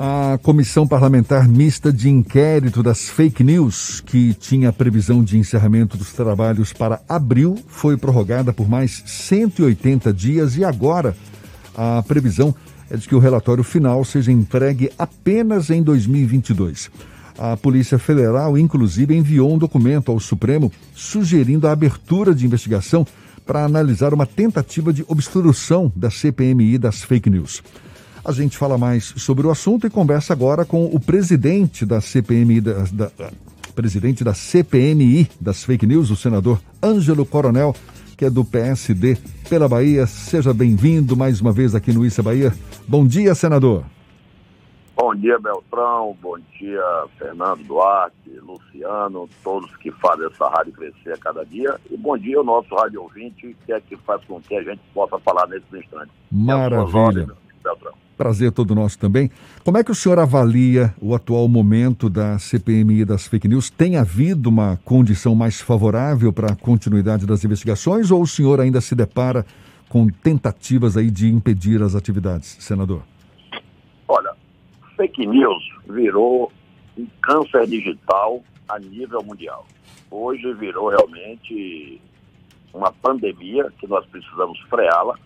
A Comissão Parlamentar Mista de Inquérito das Fake News, que tinha previsão de encerramento dos trabalhos para abril, foi prorrogada por mais 180 dias e agora a previsão é de que o relatório final seja entregue apenas em 2022. A Polícia Federal, inclusive, enviou um documento ao Supremo sugerindo a abertura de investigação para analisar uma tentativa de obstrução da CPMI das fake news. A gente fala mais sobre o assunto e conversa agora com o presidente da CPMI, da, da, presidente da CPMI das fake news, o senador Ângelo Coronel, que é do PSD pela Bahia. Seja bem-vindo mais uma vez aqui no Issa Bahia. Bom dia, senador. Bom dia, Beltrão. Bom dia, Fernando Duarte, Luciano, todos que fazem essa rádio crescer a cada dia. E bom dia ao nosso rádio ouvinte, que é que faz com que a gente possa falar nesse instante. Maravilha. Prazer todo nosso também. Como é que o senhor avalia o atual momento da CPMI das fake news? Tem havido uma condição mais favorável para a continuidade das investigações ou o senhor ainda se depara com tentativas aí de impedir as atividades, senador? Olha, fake news virou um câncer digital a nível mundial. Hoje virou realmente uma pandemia que nós precisamos freá-la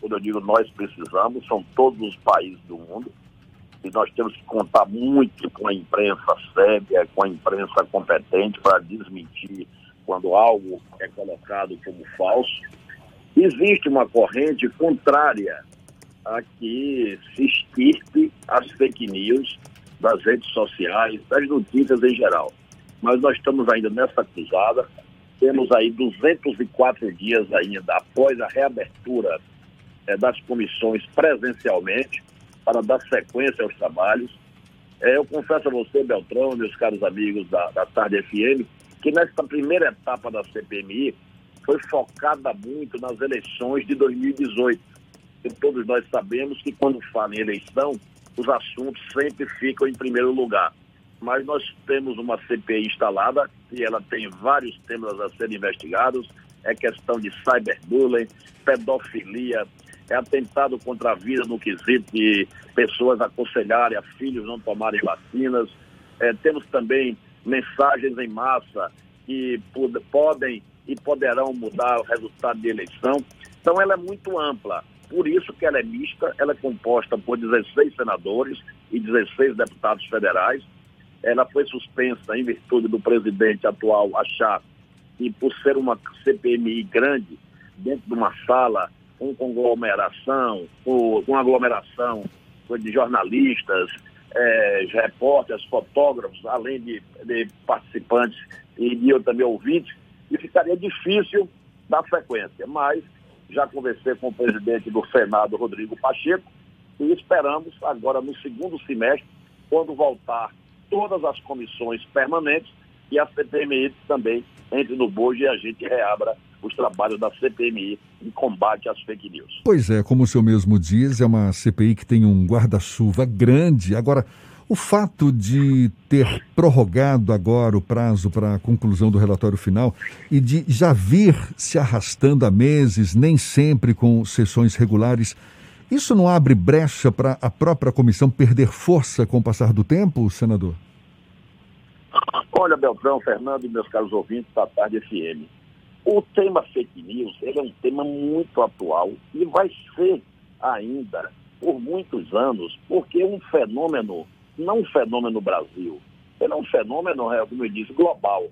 quando eu digo nós precisamos, são todos os países do mundo, e nós temos que contar muito com a imprensa séria, com a imprensa competente para desmentir quando algo é colocado como falso. Existe uma corrente contrária a que se extirpe as fake news das redes sociais, das notícias em geral. Mas nós estamos ainda nessa cruzada, temos aí 204 dias ainda após a reabertura é, das comissões presencialmente para dar sequência aos trabalhos. É, eu confesso a você, Beltrão, meus caros amigos da, da Tarde FM, que nesta primeira etapa da CPMI foi focada muito nas eleições de 2018. E todos nós sabemos que quando fala em eleição, os assuntos sempre ficam em primeiro lugar. Mas nós temos uma CPI instalada e ela tem vários temas a serem investigados. É questão de cyberbullying, pedofilia, é atentado contra a vida no quesito de pessoas aconselharem a filhos não tomarem vacinas. É, temos também mensagens em massa que podem e poderão mudar o resultado de eleição. Então ela é muito ampla. Por isso que ela é mista, ela é composta por 16 senadores e 16 deputados federais. Ela foi suspensa em virtude do presidente atual achar que por ser uma CPMI grande, dentro de uma sala com conglomeração, com, aglomeração de jornalistas, é, repórteres, fotógrafos, além de, de participantes e de eu também ouvintes, e ficaria difícil dar frequência. Mas já conversei com o presidente do Senado, Rodrigo Pacheco, e esperamos agora no segundo semestre, quando voltar todas as comissões permanentes e a CPMI também entre no bojo e a gente reabra os trabalhos da CPMI em combate às fake news. Pois é, como o senhor mesmo diz, é uma CPI que tem um guarda-chuva grande. Agora, o fato de ter prorrogado agora o prazo para a conclusão do relatório final e de já vir se arrastando há meses, nem sempre com sessões regulares, isso não abre brecha para a própria comissão perder força com o passar do tempo, senador? Olha, Beltrão, Fernando e meus caros ouvintes da Tarde FM. O tema fake news ele é um tema muito atual e vai ser ainda por muitos anos, porque é um fenômeno, não um fenômeno Brasil, ele é um fenômeno, é, como eu disse, global.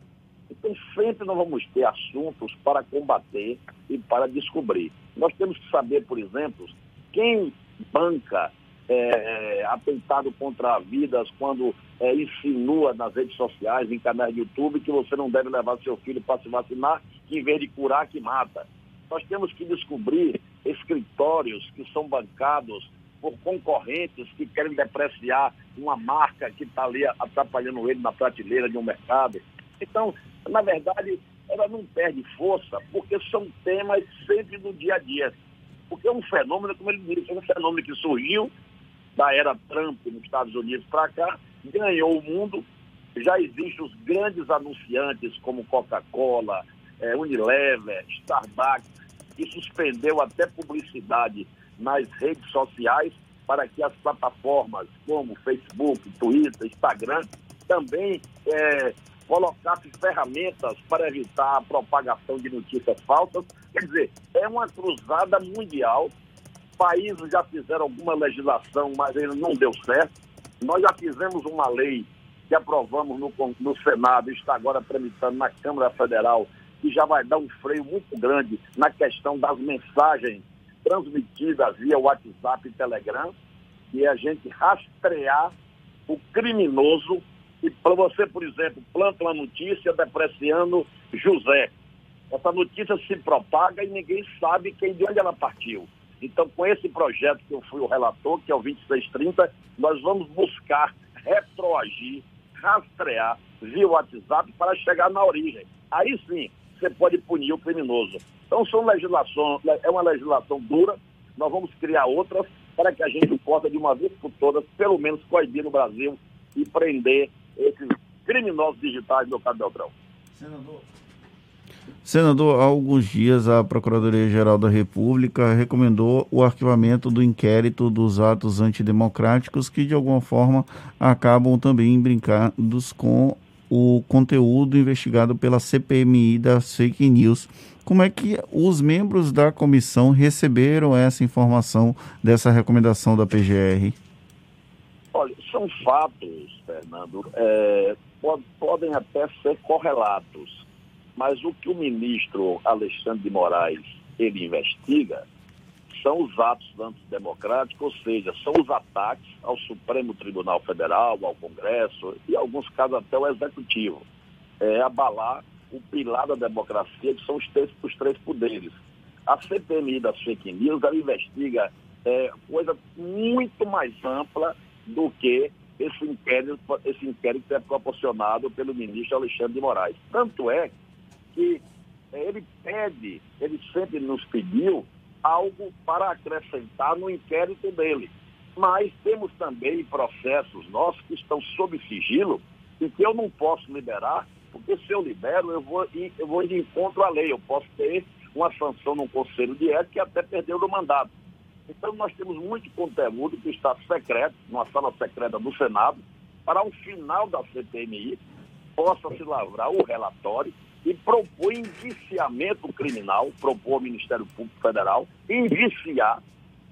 Então sempre nós vamos ter assuntos para combater e para descobrir. Nós temos que saber, por exemplo, quem banca é, é, atentado contra vidas quando é, insinua nas redes sociais, em canais de YouTube, que você não deve levar seu filho para se vacinar, que em vez de curar, que mata. Nós temos que descobrir escritórios que são bancados por concorrentes que querem depreciar uma marca que está ali atrapalhando ele na prateleira de um mercado. Então, na verdade, ela não perde força, porque são temas sempre do dia a dia. Porque é um fenômeno, como ele disse, é um fenômeno que surgiu da era Trump nos Estados Unidos para cá, ganhou o mundo. Já existem os grandes anunciantes como Coca-Cola, é, Unilever, Starbucks, que suspendeu até publicidade nas redes sociais para que as plataformas como Facebook, Twitter, Instagram também é, ferramentas para evitar a propagação de notícias falsas. Quer dizer, é uma cruzada mundial. Países já fizeram alguma legislação, mas ainda não deu certo. Nós já fizemos uma lei que aprovamos no, no Senado e está agora tramitando na Câmara Federal, que já vai dar um freio muito grande na questão das mensagens transmitidas via WhatsApp e Telegram, e a gente rastrear o criminoso. E para você, por exemplo, planta uma notícia depreciando José. Essa notícia se propaga e ninguém sabe quem de onde ela partiu. Então, com esse projeto que eu fui o relator, que é o 2630, nós vamos buscar retroagir, rastrear via WhatsApp para chegar na origem. Aí sim, você pode punir o criminoso. Então, são legislação, é uma legislação dura, nós vamos criar outras para que a gente possa, de uma vez por todas, pelo menos coibir no Brasil e prender esses criminosos digitais do Cabo Beltrão. Senador. Senador, há alguns dias a Procuradoria-Geral da República recomendou o arquivamento do inquérito dos atos antidemocráticos que, de alguma forma, acabam também brincados com o conteúdo investigado pela CPMI das fake news. Como é que os membros da comissão receberam essa informação dessa recomendação da PGR? Olha, são fatos, Fernando, é, podem até ser correlatos, mas o que o ministro Alexandre de Moraes ele investiga são os atos antidemocráticos, ou seja, são os ataques ao Supremo Tribunal Federal, ao Congresso e, em alguns casos, até ao Executivo. É abalar o pilar da democracia, que são os três, os três poderes. A CPMI das fake news, ela investiga é, coisa muito mais ampla do que esse inquérito, esse inquérito é proporcionado pelo ministro Alexandre de Moraes. Tanto é que é, ele pede, ele sempre nos pediu algo para acrescentar no inquérito dele. Mas temos também processos nossos que estão sob sigilo e que eu não posso liberar, porque se eu libero, eu vou, eu vou de encontro à lei. Eu posso ter uma sanção no Conselho de Ética e até perder o mandato. Então, nós temos muito conteúdo que está secreto, numa sala secreta do Senado, para o final da CPMI possa se lavrar o relatório e propor indiciamento criminal, propor ao Ministério Público Federal indiciar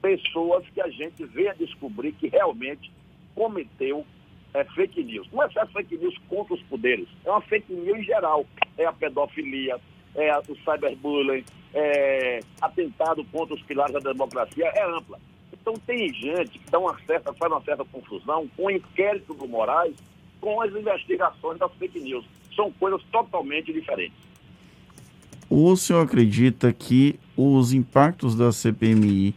pessoas que a gente venha descobrir que realmente cometeu é, fake news. Não é só fake news contra os poderes, é uma fake news em geral. É a pedofilia, é o cyberbullying, é atentado contra os pilares da democracia, é ampla. Então tem gente que dá uma certa, faz uma certa confusão com o inquérito do Moraes com as investigações das fake news são coisas totalmente diferentes. O senhor acredita que os impactos da CPMI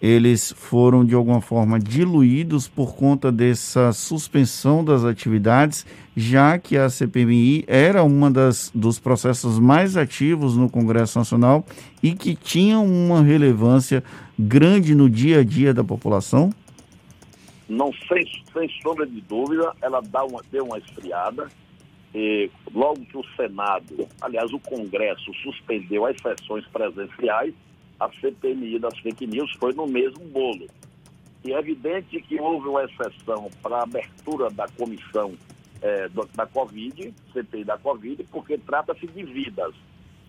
eles foram de alguma forma diluídos por conta dessa suspensão das atividades, já que a CPMI era uma das dos processos mais ativos no Congresso Nacional e que tinha uma relevância grande no dia a dia da população? Não sem, sem sombra de dúvida, ela dá uma, deu uma esfriada e, logo que o Senado, aliás, o Congresso suspendeu as sessões presenciais, a CPMI das fake news foi no mesmo bolo. E é evidente que houve uma exceção para a abertura da comissão é, da Covid, CPI da Covid, porque trata-se de vidas.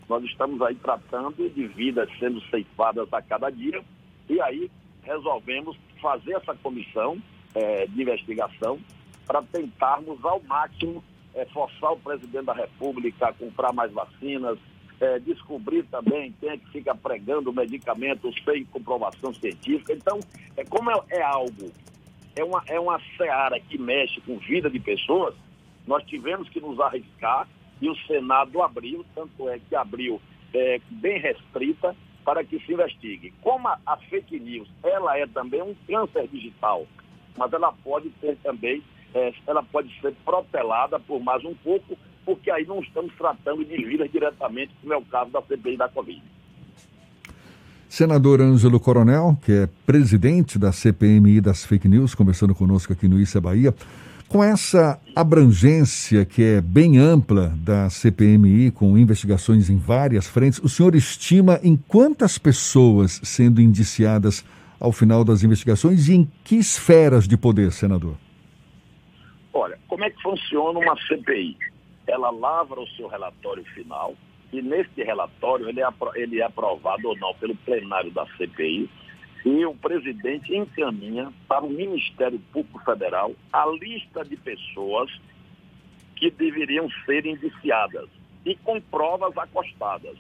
Nós estamos aí tratando de vidas sendo ceifadas a cada dia, e aí resolvemos fazer essa comissão é, de investigação para tentarmos ao máximo é, forçar o presidente da República a comprar mais vacinas, é, descobrir também quem é que fica pregando medicamentos sem comprovação científica. Então, é, como é, é algo, é uma, é uma seara que mexe com vida de pessoas, nós tivemos que nos arriscar e o Senado abriu, tanto é que abriu é, bem restrita para que se investigue. Como a, a fake news, ela é também um câncer digital, mas ela pode ter também é, ela pode ser protelada por mais um pouco, porque aí não estamos tratando de vidas diretamente, como é o caso da CPI da Covid. Senador Ângelo Coronel, que é presidente da CPMI das fake news, conversando conosco aqui no Issa Bahia, com essa abrangência que é bem ampla da CPMI, com investigações em várias frentes, o senhor estima em quantas pessoas sendo indiciadas ao final das investigações e em que esferas de poder, senador? Olha, como é que funciona uma CPI? Ela lavra o seu relatório final e neste relatório ele é, ele é aprovado ou não pelo plenário da CPI e o presidente encaminha para o Ministério Público Federal a lista de pessoas que deveriam ser indiciadas e com provas acostadas.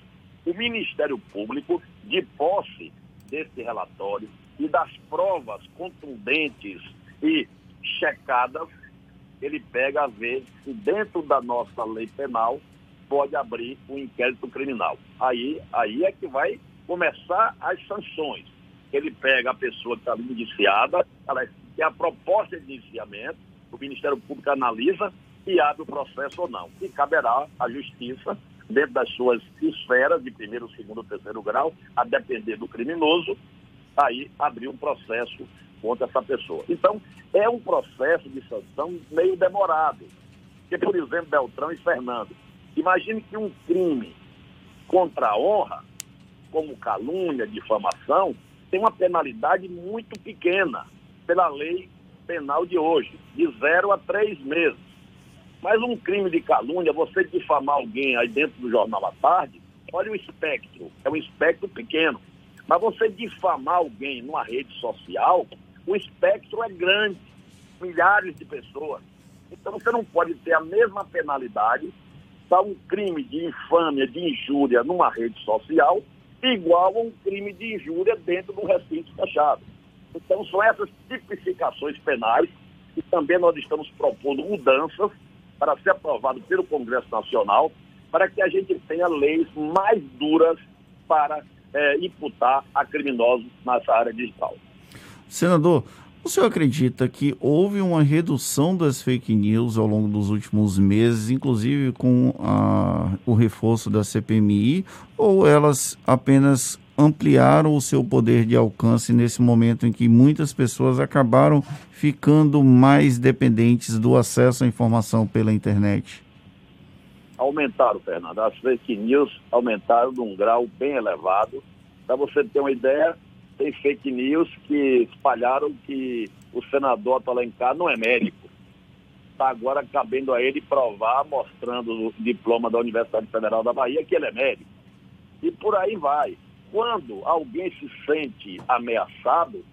O Ministério Público, de posse desse relatório e das provas contundentes e checadas, ele pega a ver se dentro da nossa lei penal pode abrir um inquérito criminal. Aí, aí é que vai começar as sanções. Ele pega a pessoa que está indiciada, ela tem a proposta de indiciamento, o Ministério Público analisa e abre o processo ou não. E caberá à Justiça, dentro das suas esferas de primeiro, segundo, terceiro grau, a depender do criminoso, aí abrir um processo contra essa pessoa. Então, é um processo de sanção meio demorado. Porque, por exemplo, Beltrão e Fernando, imagine que um crime contra a honra, como calúnia, difamação, tem uma penalidade muito pequena pela lei penal de hoje, de zero a três meses. Mas um crime de calúnia, você difamar alguém aí dentro do Jornal à Tarde, olha o espectro, é um espectro pequeno. Mas você difamar alguém numa rede social, o espectro é grande, milhares de pessoas. Então você não pode ter a mesma penalidade para um crime de infâmia, de injúria numa rede social, igual a um crime de injúria dentro de um recinto fechado. Então são essas tipificações penais e também nós estamos propondo mudanças para ser aprovado pelo Congresso Nacional, para que a gente tenha leis mais duras para é, imputar a criminosos nessa área digital. Senador, o senhor acredita que houve uma redução das fake news ao longo dos últimos meses, inclusive com a, o reforço da CPMI, ou elas apenas ampliaram o seu poder de alcance nesse momento em que muitas pessoas acabaram ficando mais dependentes do acesso à informação pela internet? Aumentaram, Fernando. As fake news aumentaram de um grau bem elevado. Para você ter uma ideia, tem fake news que espalharam que o senador Alencar não é médico. Está agora cabendo a ele provar, mostrando o diploma da Universidade Federal da Bahia, que ele é médico. E por aí vai quando alguém se sente ameaçado,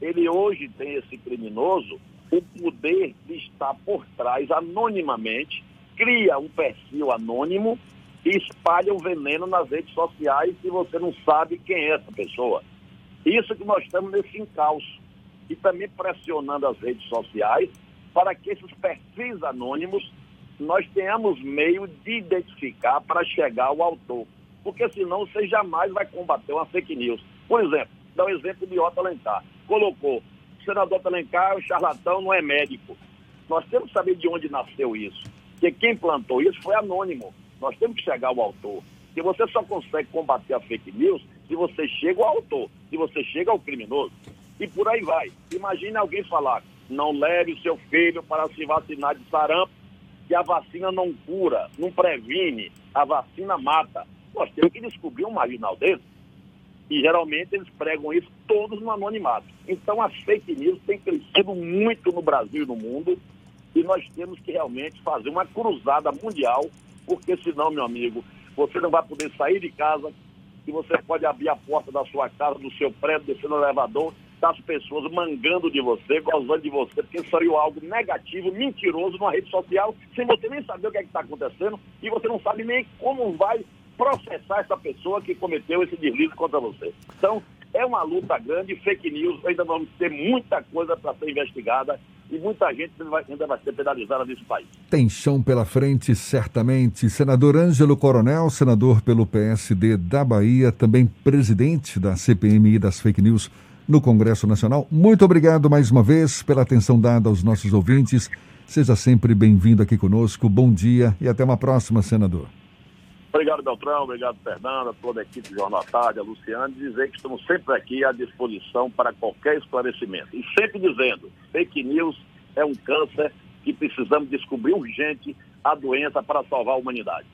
ele hoje tem esse criminoso o poder de estar por trás anonimamente, cria um perfil anônimo e espalha o veneno nas redes sociais e você não sabe quem é essa pessoa. Isso que nós estamos nesse encalço. E também pressionando as redes sociais para que esses perfis anônimos nós tenhamos meio de identificar para chegar ao autor porque senão você jamais vai combater uma fake news. Por exemplo, dá um exemplo de Otto Alencar. Colocou, o senador Otto Alencar, o charlatão, não é médico. Nós temos que saber de onde nasceu isso. Porque quem plantou isso foi anônimo. Nós temos que chegar ao autor. Porque você só consegue combater a fake news se você chega ao autor, se você chega ao criminoso. E por aí vai. Imagine alguém falar, não leve o seu filho para se vacinar de sarampo, que a vacina não cura, não previne, a vacina mata. Nós temos que descobrir um marginal desse. E geralmente eles pregam isso todos no anonimato. Então as fake news têm crescido muito no Brasil e no mundo. E nós temos que realmente fazer uma cruzada mundial, porque senão, meu amigo, você não vai poder sair de casa e você pode abrir a porta da sua casa, do seu prédio, descer no elevador, das pessoas mangando de você, gozando de você, porque saiu algo negativo, mentiroso numa rede social, sem você nem saber o que é está acontecendo e você não sabe nem como vai processar essa pessoa que cometeu esse deslize contra você. Então, é uma luta grande, fake news, ainda vamos ter muita coisa para ser investigada e muita gente ainda vai ser penalizada nesse país. Tem chão pela frente, certamente. Senador Ângelo Coronel, senador pelo PSD da Bahia, também presidente da CPMI das fake news no Congresso Nacional. Muito obrigado mais uma vez pela atenção dada aos nossos ouvintes. Seja sempre bem-vindo aqui conosco. Bom dia e até uma próxima, senador. Obrigado, Beltrão. Obrigado, Fernanda, toda a equipe do Jornal Tarde, a Luciana, dizer que estamos sempre aqui à disposição para qualquer esclarecimento. E sempre dizendo, fake news é um câncer que precisamos descobrir urgente a doença para salvar a humanidade.